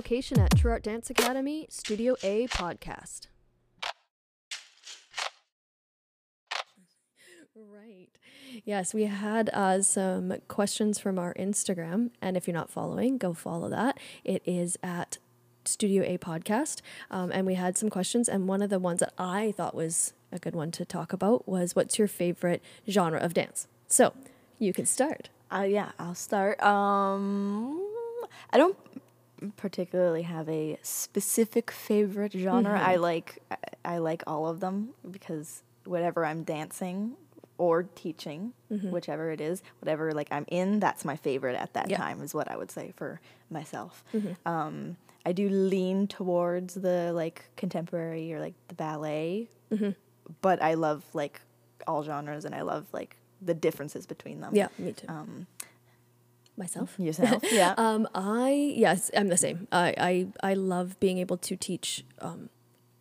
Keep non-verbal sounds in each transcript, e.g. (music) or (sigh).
location at True Art Dance Academy, Studio A podcast. Right. Yes, we had uh, some questions from our Instagram. And if you're not following, go follow that. It is at Studio A podcast. Um, and we had some questions. And one of the ones that I thought was a good one to talk about was what's your favorite genre of dance? So you can start. Uh, yeah, I'll start. Um, I don't particularly have a specific favorite genre. I like I, like all of them because whatever I'm dancing or teaching, whichever it is, whatever like I'm in, that's my favorite at that Yeah. time is what I would say for myself. Um, I do lean towards the like contemporary or like the ballet, but I love like all genres and I love like the differences between them. Yeah, me too. Um, Myself. (laughs) yourself, (laughs) yeah. Um, I yes, I'm the same. I I, I love being able to teach um,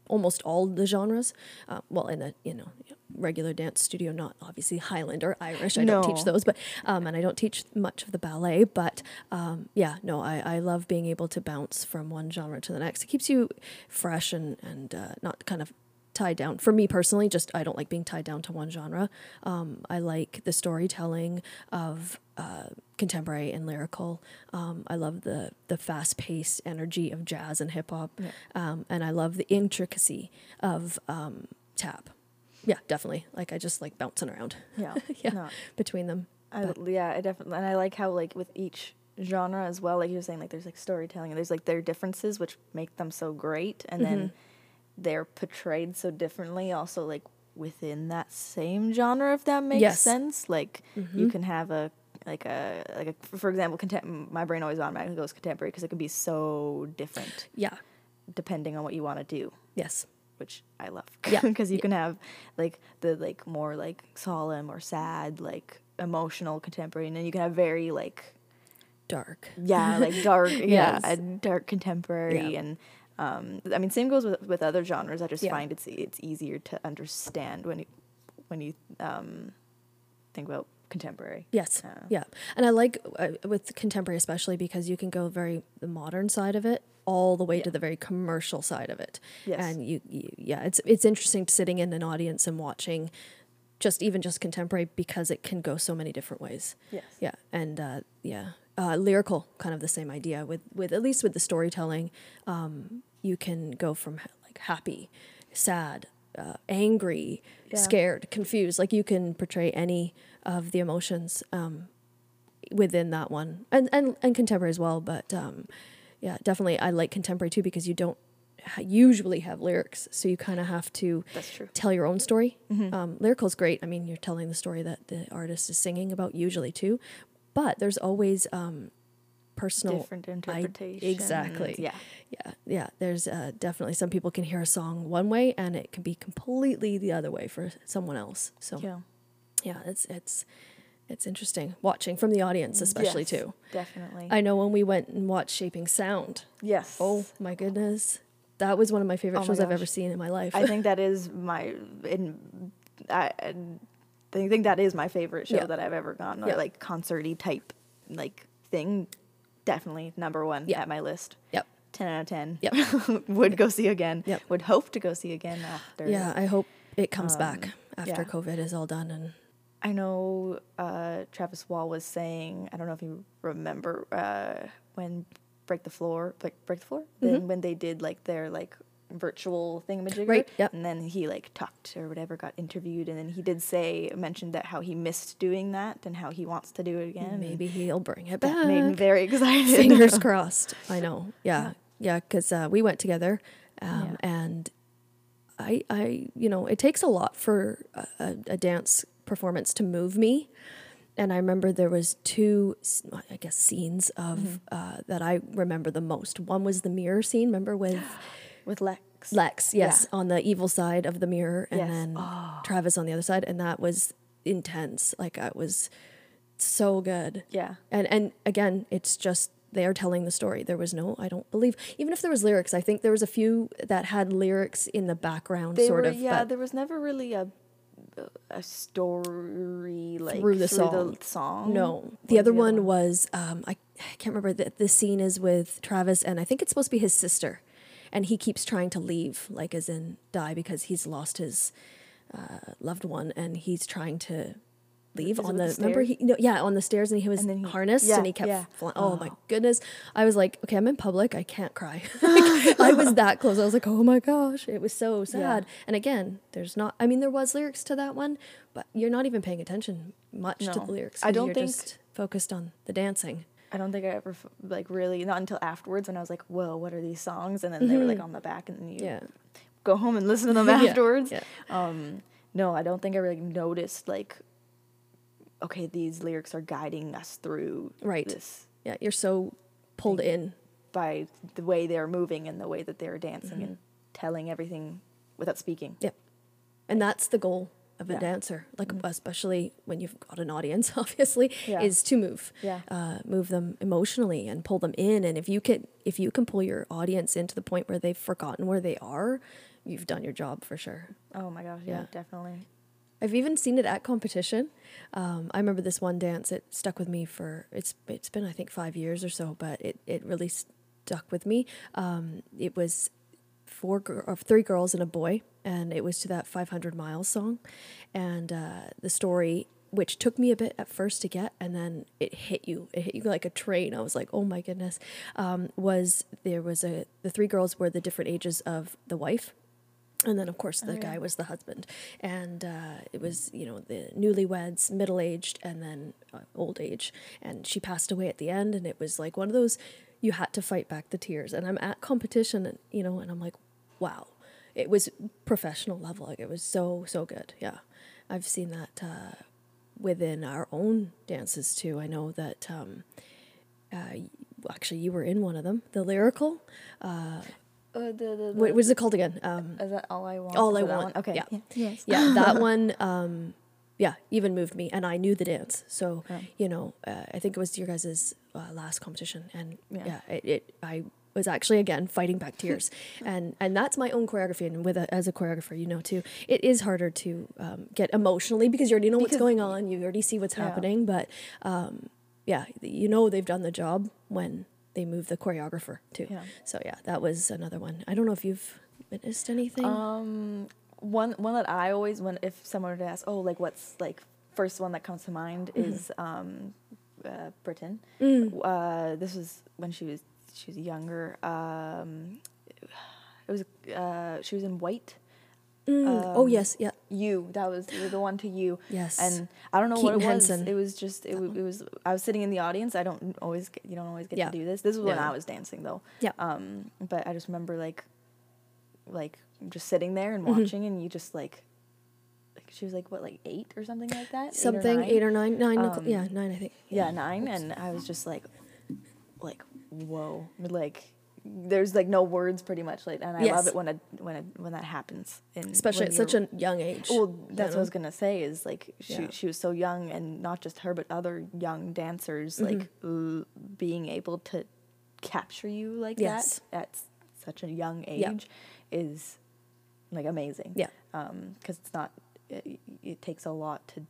almost all the genres. Uh, well, in a you know regular dance studio, not obviously Highland or Irish. I don't teach those, but um, and I don't teach much of the ballet. But um, yeah, no, I, I love being able to bounce from one genre to the next. It keeps you fresh and and uh, not kind of tied down. For me personally, just I don't like being tied down to one genre. Um, I like the storytelling of uh, contemporary and lyrical. Um, I love the the fast paced energy of jazz and hip hop, um, and I love the intricacy of um, tap. Yeah, definitely. Like I just like bouncing around. Yeah. (laughs) yeah, No, between them. I, yeah, I definitely, and I like how like with each genre as well, like you were saying, like there's like storytelling and there's like their differences which make them so great, and Mm-hmm. then they're portrayed so differently. Also, like within that same genre, if that makes Yes. sense. Like you mm-hmm. can have a like a like a, for example, contem- my brain always automatically goes contemporary because it can be so different Yeah. depending on what you want to do. Yes. which I love. (laughs) Yeah. because you can have like the like more like solemn or sad, like emotional contemporary, and then you can have very like Dark. yeah, like dark, (laughs) yeah, Yes. a dark contemporary, Yeah. and um, I mean, same goes with with other genres. I just Yeah. find it's it's easier to understand when you when you um, think about contemporary. Yes. Uh, yeah. And I like uh, with contemporary especially because you can go very the modern side of it all the way to the very commercial side of it. Yes. And you, you yeah, it's it's interesting sitting in an audience and watching just even just contemporary because it can go so many different ways. Yes. Yeah. And uh, yeah. Uh, lyrical, kind of the same idea with, with at least with the storytelling, um, you can go from like happy, sad, uh, angry, Yeah. scared, confused. Like you can portray any of the emotions um, within that one, and and and contemporary as well. But um, yeah, definitely I like contemporary too because you don't usually have lyrics, so you kind of have to tell your own story. Um, lyrical is great. I mean, you're telling the story that the artist is singing about usually too, but there's always um, personal Different I- interpretations. exactly. Yeah. Yeah, yeah. There's uh, definitely some people can hear a song one way and it can be completely the other way for someone else. So Yeah. yeah, it's it's it's interesting watching from the audience, especially Yes, too. Definitely. I know when we went and watched Shaping Sound. yes. Oh my goodness, that was one of my favorite Oh my shows I've ever seen in my life. I (laughs) think that is my in I, I think that is my favorite show Yeah. that I've ever gone. Yeah. Like concerty type like thing. Definitely number one Yeah. at my list. yep. Ten out of ten. Yep. (laughs) Would go see again. Yep. Would hope to go see again after. Yeah, I hope it comes back Um, after yeah. COVID is all done and I know uh, Travis Wall was saying. I don't know if you remember uh, when Break the Floor, like Break the Floor, then when they did like their like virtual thingamajigger. Right, yep. and then he like talked or whatever, got interviewed, and then he did say mentioned that how he missed doing that and how he wants to do it again. maybe he'll bring it that made me back. very excited. Fingers (laughs) crossed. I know. Yeah, yeah, because uh, we went together, um, and I, I, you know, it takes a lot for a, a, a dance performance to move me. And I remember there was two, I guess, scenes of Mm-hmm. uh, that I remember the most. One was the mirror scene. Remember with (gasps) with Lex. Lex, yes, on the evil side of the mirror, and Yes. then Travis on the other side, and that was intense. Like it was so good. Yeah. And and again, it's just they are telling the story. There was no, I don't believe, even if there was lyrics, I think there was a few that had lyrics in the background, They sort were, of. yeah. There was never really a a story like Through the song. song. no, the other one was um, I I can't remember the the scene is with Travis and I think it's supposed to be his sister, and he keeps trying to leave, like as in die because he's lost his uh, loved one, and he's trying to leave Is on the, the remember he no, yeah on the stairs and he was And he- harnessed yeah, and he kept yeah. flying. Oh, my goodness! I was like, okay, I'm in public, I can't cry. (laughs) Like, I was that close. I was like, oh my gosh, it was so sad. And again, there's not. I mean, there was lyrics to that one, but you're not even paying attention much to the lyrics. I don't you're think- just focused on the dancing. I don't think I ever like really not until afterwards when I was like, "Whoa, what are these songs?" And then they were like on the back, and then you Mm-hmm. Yeah. go home and listen to them (laughs) afterwards. yeah. Um, no, I don't think I really noticed like, okay, these lyrics are guiding us through Right. this Yeah, you're so pulled in. by the way they're moving and the way that they're dancing Mm-hmm. and telling everything without speaking. Yep. And that's the goal of a Yeah. Mm-hmm. dancer, like especially when you've got an audience, (laughs) obviously, Yeah. is to move, Yeah. uh, move them emotionally and pull them in. And if you can, if you can pull your audience into the point where they've forgotten where they are, you've done your job for sure. Oh my gosh, yeah, Yeah. definitely. I've even seen it at competition. Um, I remember this one dance. It stuck with me for it's it's been I think five years or so, but it it really stuck with me. Um, it was four or three girls and a boy, and it was to that 500 miles song, and uh, the story. Which took me a bit at first to get, and then it hit you. It hit you like a train. I was like, "Oh my goodness!" Um, was there was a the three girls were the different ages of the wife, and then, of course, the yeah. guy was the husband. And uh, it was, you know, the newlyweds, middle aged, and then uh, old age. And she passed away at the end. And it was like one of those, you had to fight back the tears. And I'm at competition, and, you know, and I'm like, wow. It was professional level. Like, it was so, so good. Yeah. I've seen that uh, within our own dances too. I know that. Um, uh, Actually, you were in one of them, the lyrical. Uh, the, the, the, What was it called again? Um, is that all I want? all I want. Okay. Yeah. Yes. yeah, (laughs) that one, um, yeah, even moved me, and I knew the dance. So Yeah. you know, uh, I think it was your guys' uh, last competition, and yeah, Yeah. it, it I was actually again fighting back tears, (laughs) and and that's my own choreography, and with a, as a choreographer, you know too, it is harder to um, get emotionally because you already know what's going on, you already see what's Yeah. happening, but um, yeah, you know they've done the job when they move the choreographer too. Yeah. So yeah, that was another one. I don't know if you've witnessed anything. Um, one one that I always when if someone were to ask, oh, like what's like first one that comes to mind Mm-hmm. is um, uh, Britain. Mm. Uh, this was when she was she was younger. Um, it was uh, she was in White. Mm, oh um, yes, yeah. You that was the one to you. Yes. And I don't know what Keaton it was. Henson. It was just it, it was I was sitting in the audience. I don't always get, you don't always get Yeah. to do this. This was when Yeah. I was dancing though. Yeah. Um, but I just remember like, like just sitting there and Mm-hmm. watching, and you just like, like she was like what like eight or something like that. something nine? eight or nine, nine, Um, yeah, nine, I think. Yeah, nine, and I was just like, like whoa, like. There's like no words, pretty much. Like, and I Yes. love it when it when it when that happens. In, Especially at such a young age. well, you that's what I was gonna say. Is like she Yeah. she was so young, and not just her, but other young dancers, Mm-hmm. like l- being able to capture you like Yes. that at such a young Yeah. age is like amazing. Yeah. Um, because it's not. It, it takes a lot to,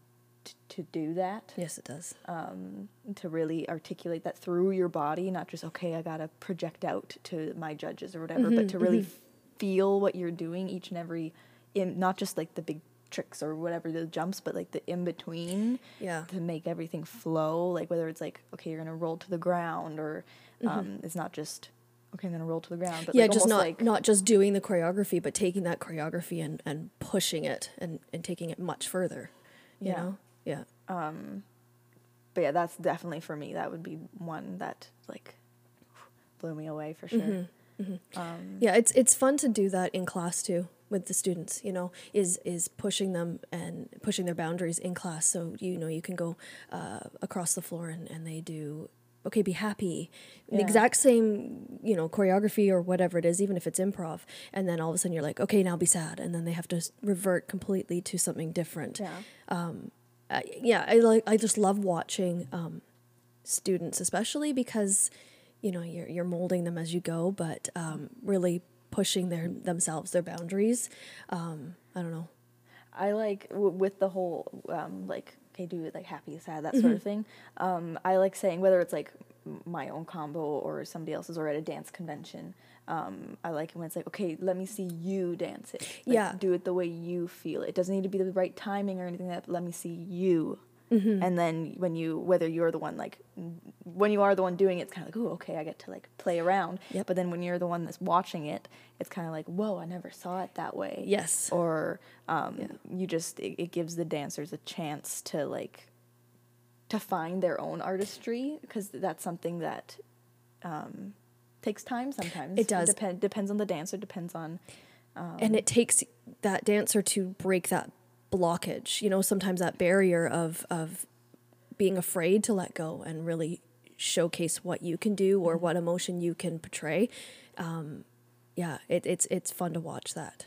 to to do that. Yes, it does. Um, to really articulate that through your body, not just okay, I gotta project out to my judges or whatever, Mm-hmm, but to really feel what you're doing each and every, in not just like the big tricks or whatever the jumps, but like the in between. Yeah. To make everything flow, like whether it's like okay, you're gonna roll to the ground, or um, it's not just okay, I'm gonna roll to the ground, but Mm-hmm. yeah, like just not like not just doing the choreography, but taking that choreography and, and pushing it and, and taking it much further. You Yeah. know? Yeah. but yeah, that's definitely for me. That would be one that like blew me away for sure. Mm-hmm. Um, Yeah, it's it's fun to do that in class too with the students, you know, is is pushing them and pushing their boundaries in class. So you know you can go uh, across the floor and, and they do okay, be happy. The exact same, you know, choreography or whatever it is, even if it's improv, and then all of a sudden you're like, okay, now be sad, and then they have to revert completely to something different. Yeah. Uh, yeah, I like I just love watching um, students, especially because you know you're you're molding them as you go, but um, really pushing their themselves, their boundaries. Um, I don't know. I like w- with the whole um, like okay, do like happy, sad, that sort of thing. Um, I like saying whether it's like my own combo or somebody else's or at a dance convention. Um, I like it when it's like, okay, let me see you dance it. Like, Yeah. Do it the way you feel. It doesn't need to be the right timing or anything. Like that. Let me see you. Mm-hmm. And then when you, whether you're the one like, when you are the one doing it, it's kind of like, ooh, okay, I get to like play around. Yep. But then when you're the one that's watching it, it's kind of like, whoa, I never saw it that way Yes. or um, Yeah. you just it, it gives the dancers a chance to like to find their own artistry because that's something that um, takes time sometimes. It does. depend depends on the dancer depends on and it takes that dancer to break that blockage you know sometimes that barrier of of being afraid to let go and really showcase what you can do or what emotion you can portray. Um, yeah it, it's it's fun to watch that.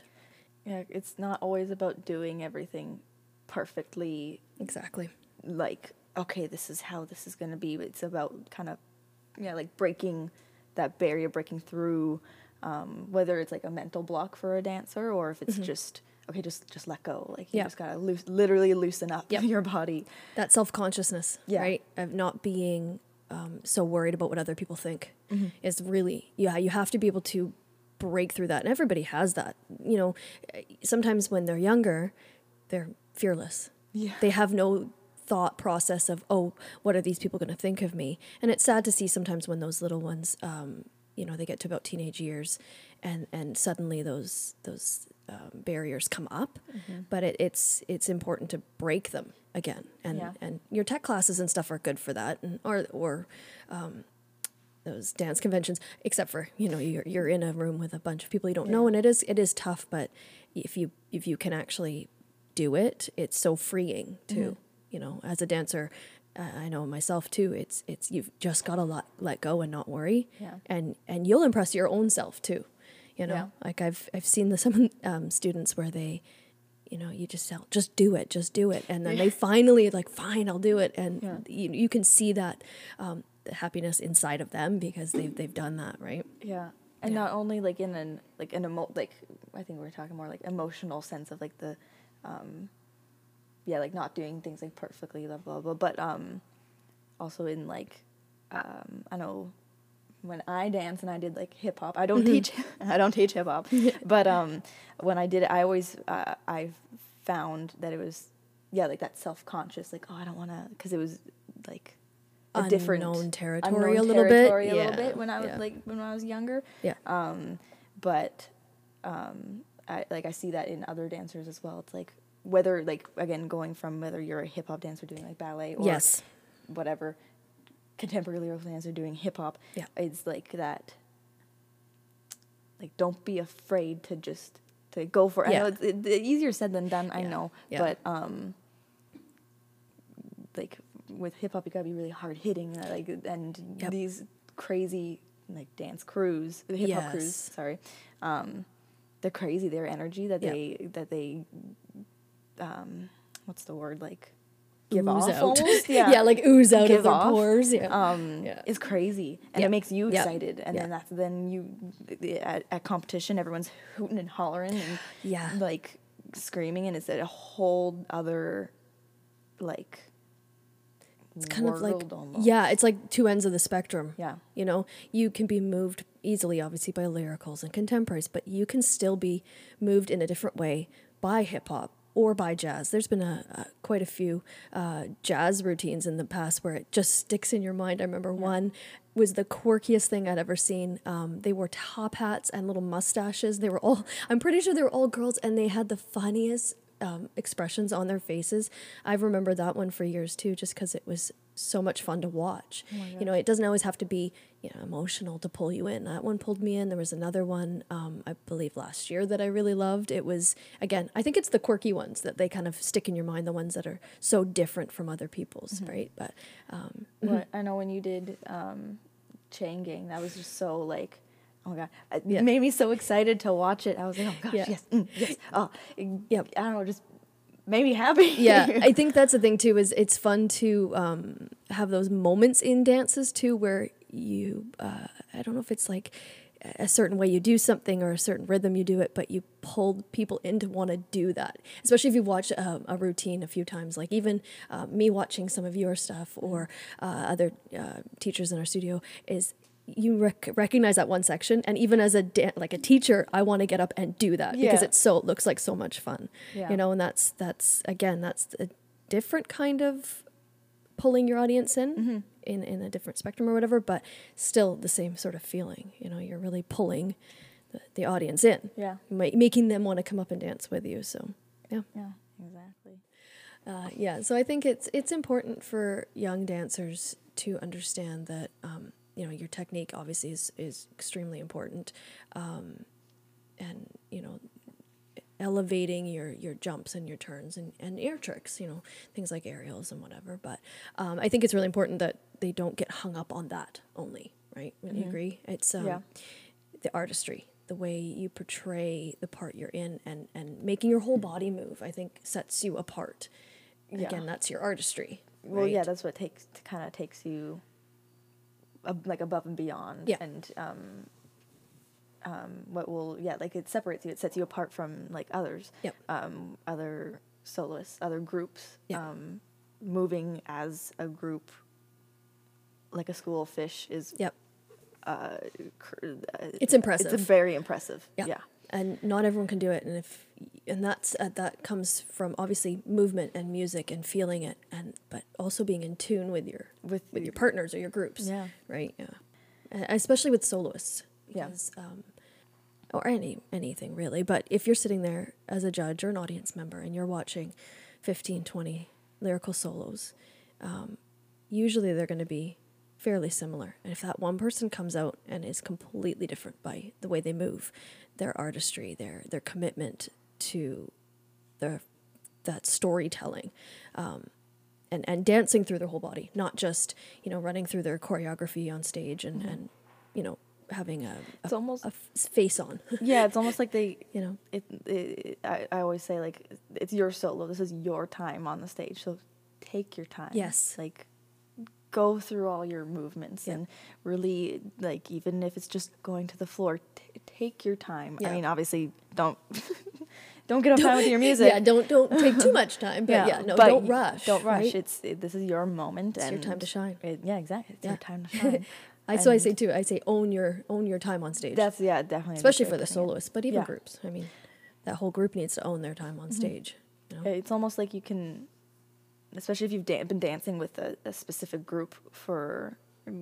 Yeah it's not always about doing everything perfectly exactly. like okay this is how this is going to be it's about kind of yeah like breaking that barrier breaking through um, whether it's like a mental block for a dancer or if it's just okay just just let go like you Yeah. just gotta loose, literally loosen up Yep. (laughs) your body that self-consciousness Yeah. right of not being um, so worried about what other people think Mm-hmm. is really yeah you have to be able to break through that and everybody has that you know sometimes when they're younger they're fearless Yeah. they have no thought process of oh what are these people going to think of me? And it's sad to see sometimes when those little ones um, you know they get to about teenage years and and suddenly those those um, barriers come up. But it, it's it's important to break them again. And Yeah. and your tech classes and stuff are good for that and or or um, those dance conventions except for you know you're you're in a room with a bunch of people you don't know and it is it is tough but if you if you can actually do it it's so freeing too Mm-hmm. You know as a dancer uh, I know myself too it's it's you've just got to let let go and not worry Yeah. and and you'll impress your own self too you know Yeah. like I've I've seen the (laughs) some um, students where they you know you just tell just do it just do it and then they finally like fine I'll do it and Yeah. you, you can see that um, the happiness inside of them because they've they've done that right yeah and Yeah. not only like in an like an emo like i think we're talking more like emotional sense of like the um yeah like not doing things like perfectly blah blah blah but um also in like um i know when i dance and i did like hip hop (laughs) i don't teach i don't teach hip hop but um when i did it i always uh, i found that it was yeah like that self-conscious like oh i don't want to because it was like a different Unknown territory unknown a little bit. territory a little Yeah, bit when i was yeah. like when i was younger yeah um, but um, I like I see that in other dancers as well. It's like whether like again going from whether you're a hip hop dancer doing like ballet or yes whatever contemporary lyrical dancer doing hip hop. Yeah. it's like that. Like don't be afraid to just to go for. it. I know it's, it, it's easier said than done. I Yeah, know, yeah. but um, like with hip hop, you gotta be really hard hitting. uh, Like and Yep. these crazy like dance crews, hip hop crews. Sorry, um, they're crazy. Their energy that Yeah. they that they, um, what's the word like, give off Ooze out. (laughs) almost. yeah. like ooze out of Give their off. pores yeah Um, Yeah. is crazy, and it makes you excited. And then that's then you at, at competition, everyone's hooting and hollering and Yeah. like screaming, and it's a whole other like it's kind of like almost. yeah it's like two ends of the spectrum Yeah. you know you can be moved easily obviously by lyricals and contemporaries but you can still be moved in a different way by hip hop or by jazz. There's been a, a quite a few uh, jazz routines in the past where it just sticks in your mind. I remember one was the quirkiest thing i'd ever seen. Um, they wore top hats and little mustaches. They were all i'm pretty sure they were all girls and they had the funniest um, expressions on their faces. I remember that one for years too, just because it was so much fun to watch. you know, it doesn't always have to be you know emotional to pull you in. That one pulled me in. There was another one um, I believe last year that I really loved. It was again, I think it's the quirky ones that they kind of stick in your mind, the ones that are so different from other people's, right? But um, What I know when you did um, Gang, that was just so like, oh my god, it Yeah. made me so excited to watch it. I was like, oh gosh, Yeah. yes, mm, yes, oh, Yep. I don't know, just made me happy. yeah i (laughs) think that's the thing too is it's fun to um, have those moments in dances too where you uh, i don't know if it's like a certain way you do something or a certain rhythm you do it, but you pull people in to want to do that. Especially if you watch a, a routine a few times, like even uh, me watching some of your stuff or uh, other uh, teachers in our studio is you rec- recognize that one section and even as a da- like a teacher i want to get up and do that because Yeah. it's so it looks like so much fun Yeah. you know and that's that's again that's a different kind of pulling your audience in Mm-hmm. in in a different spectrum or whatever but still the same sort of feeling you know you're really pulling the, the audience in Yeah. ma- making them want to come up and dance with you so yeah Yeah, exactly. uh, yeah, so I think it's it's important for young dancers to understand that um, you know your technique obviously is is extremely important, um, and you know elevating your your jumps and your turns and, and air tricks, you know things like aerials and whatever. But um, I think it's really important that they don't get hung up on that only. Right? Would you agree? It's um, Yeah. the artistry the way you portray the part you're in and and making your whole body move i think sets you apart Yeah. again that's your artistry Well, yeah, that's what takes kind of takes you like above and beyond. Yeah. And um, um, what will yeah like it separates you. It sets you apart from like others. Yep. Um, other soloists, other groups. Yeah. Um, moving as a group, like a school of fish, is yep uh, cr- uh, It's impressive. It's very impressive. yeah. Yeah. And not everyone can do it. And if and that's uh, that comes from obviously movement and music and feeling it and but also being in tune with your With with your- partners or your groups. Yeah. right yeah. Uh, especially with soloists. Yeah. um or any anything really. But if you're sitting there as a judge or an audience member and you're watching 15 20 lyrical solos um, usually they're going to be fairly similar. And if that one person comes out and is completely different by the way they move their artistry their their commitment to their that storytelling um, and and dancing through their whole body not just you know running through their choreography on stage and and you know having a, a, It's almost a f- face on (laughs) yeah. It's almost like they you know it, it I, I always say like it's your solo this is your time on the stage so take your time Yes. like go through all your movements Yeah. and really like even if it's just going to the floor t- take your time i mean obviously don't (laughs) don't get on time with your music yeah don't don't take too much time but yeah, no but don't rush don't rush right? it's it, this is your moment It's your time to shine. it- yeah exactly it's Yeah. your time to (laughs) shine I so I say too I say own your own your time on stage that's yeah definitely especially for the way of putting it. soloists but even Yeah. groups I mean that whole group needs to own their time on stage you know It's almost like you can, especially if you've da- been dancing with a, a specific group for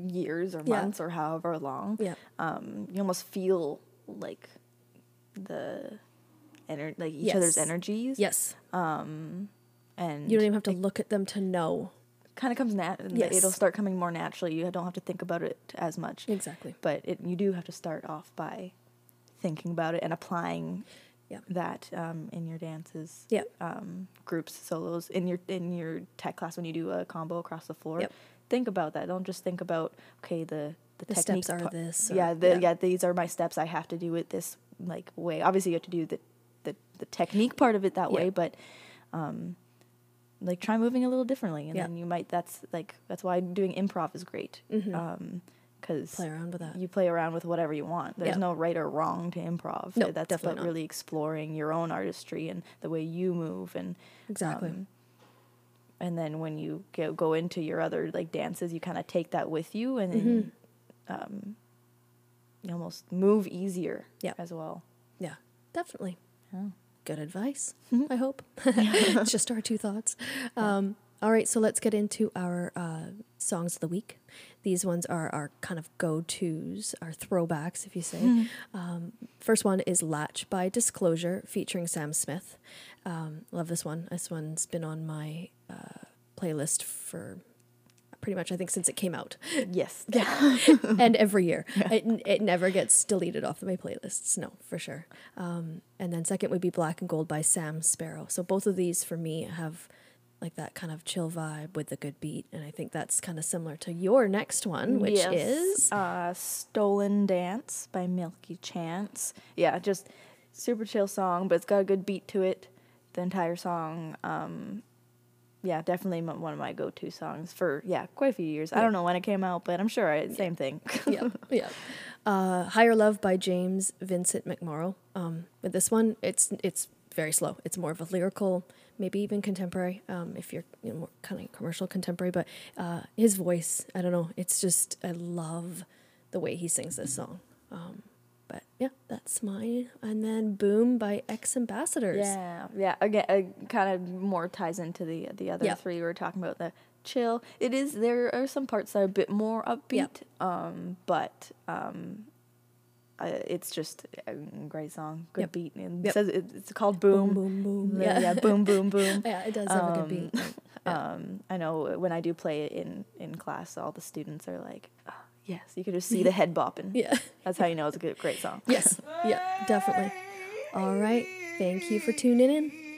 years or Yeah. months or however long. Yeah. Um, you almost feel like the ener- like each other's energies. yes Um, And you don't even have to look at them to know kind of comes nat. Yes. It'll start coming more naturally. You don't have to think about it as much. exactly But it, you do have to start off by thinking about it and applying yeah that um, in your dances. yeah um, groups, solos in your in your tech class when you do a combo across the floor. Yep. Think about that. Don't just think about okay the the, The technique steps are pa- this or- yeah, the, yeah. yeah, These are my steps. I have to do it this like way. Obviously, you have to do the the, the technique part of it that Yeah. way, but um, like try moving a little differently, and Yeah. then you might. That's like that's why doing improv is great. Um, because play around with that you play around with whatever you want. There's Yeah. no right or wrong to improv. No, that's definitely about not. really exploring your own artistry and the way you move and Exactly. um, and then when you go, go into your other like dances, you kind of take that with you and then Mm-hmm. Um, you almost move easier Yeah. as well. Yeah, definitely. Oh. Good advice, I hope. (laughs) it's just our two thoughts. Um, all right, so let's get into our uh, songs of the week. These ones are our kind of go tos, our throwbacks, if you say. Um, first one is Latch by Disclosure featuring Sam Smith. Um, love this one. This one's been on my uh, playlist for pretty much, I think, since it came out. Yes. (laughs) Yeah. (laughs) and every year. It, it never gets deleted off of my playlists. No, for sure. Um, and then second would be Black and Gold by Sam Sparro. So both of these for me have like that kind of chill vibe with a good beat. And I think that's kind of similar to your next one, which Yes. is. uh, Stolen Dance by Milky Chance. Yeah, just super chill song, but it's got a good beat to it. The entire song, um, yeah, definitely one of my go-to songs for yeah quite a few years. I don't know when it came out, but I'm sure I, same thing. yeah, (laughs) yeah. Uh, Higher Love by James Vincent McMorrow. Um, with this one, it's it's very slow. It's more of a lyrical, maybe even contemporary. Um, if you're you know, more kind of commercial contemporary, but uh, his voice, I don't know. It's just I love the way he sings this song. Um, but yeah, that's mine. And then Boom by X Ambassadors. Yeah, yeah. Again, it kind of more ties into the the other Yeah. three we were talking about. The chill. It is. There are some parts that are a bit more upbeat. Um, but um, uh, it's just a great song, good Yep. beat. And Yep. it says it, it's called Boom. Boom, boom, boom. Yeah. yeah, boom, boom, (laughs) boom. Yeah, it does have a good beat. Yeah. Um, I know when I do play it in in class, all the students are like, oh, "Yes," you can just see the mm-hmm. head bopping. Yeah. That's how you know it's a good, great song. (laughs) Yes. Yeah, definitely. All right. Thank you for tuning in.